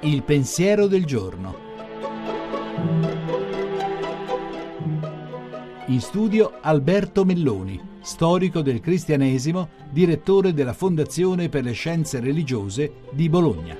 Il pensiero del giorno. In studio Alberto Melloni, storico del cristianesimo, direttore della Fondazione per le Scienze Religiose di Bologna.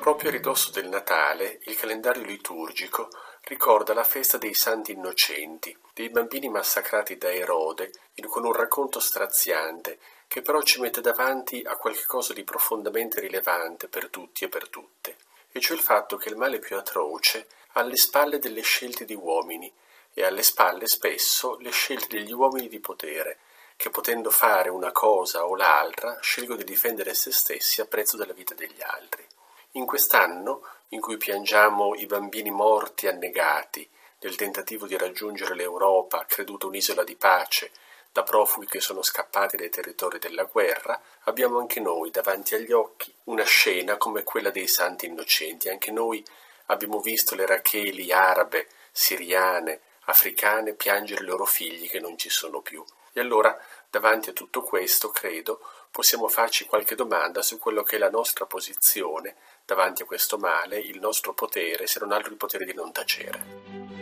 Proprio a ridosso del Natale, il calendario liturgico ricorda la festa dei Santi Innocenti, dei bambini massacrati da Erode, con un racconto straziante che però ci mette davanti a qualche cosa di profondamente rilevante per tutti e per tutte, e cioè il fatto che il male più atroce ha alle spalle delle scelte di uomini e alle spalle spesso le scelte degli uomini di potere, che potendo fare una cosa o l'altra scelgono di difendere se stessi a prezzo della vita degli altri. In quest'anno, in cui piangiamo i bambini morti annegati, nel tentativo di raggiungere l'Europa creduta un'isola di pace, da profughi che sono scappati dai territori della guerra, abbiamo anche noi davanti agli occhi una scena come quella dei santi innocenti. Anche noi abbiamo visto le Racheli arabe, siriane, africane piangere i loro figli che non ci sono più. E allora, davanti a tutto questo, credo, possiamo farci qualche domanda su quello che è la nostra posizione davanti a questo male, il nostro potere, se non altro il potere di non tacere.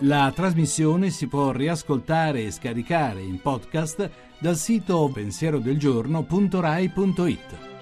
La trasmissione si può riascoltare e scaricare in podcast dal sito pensierodelgiorno.rai.it.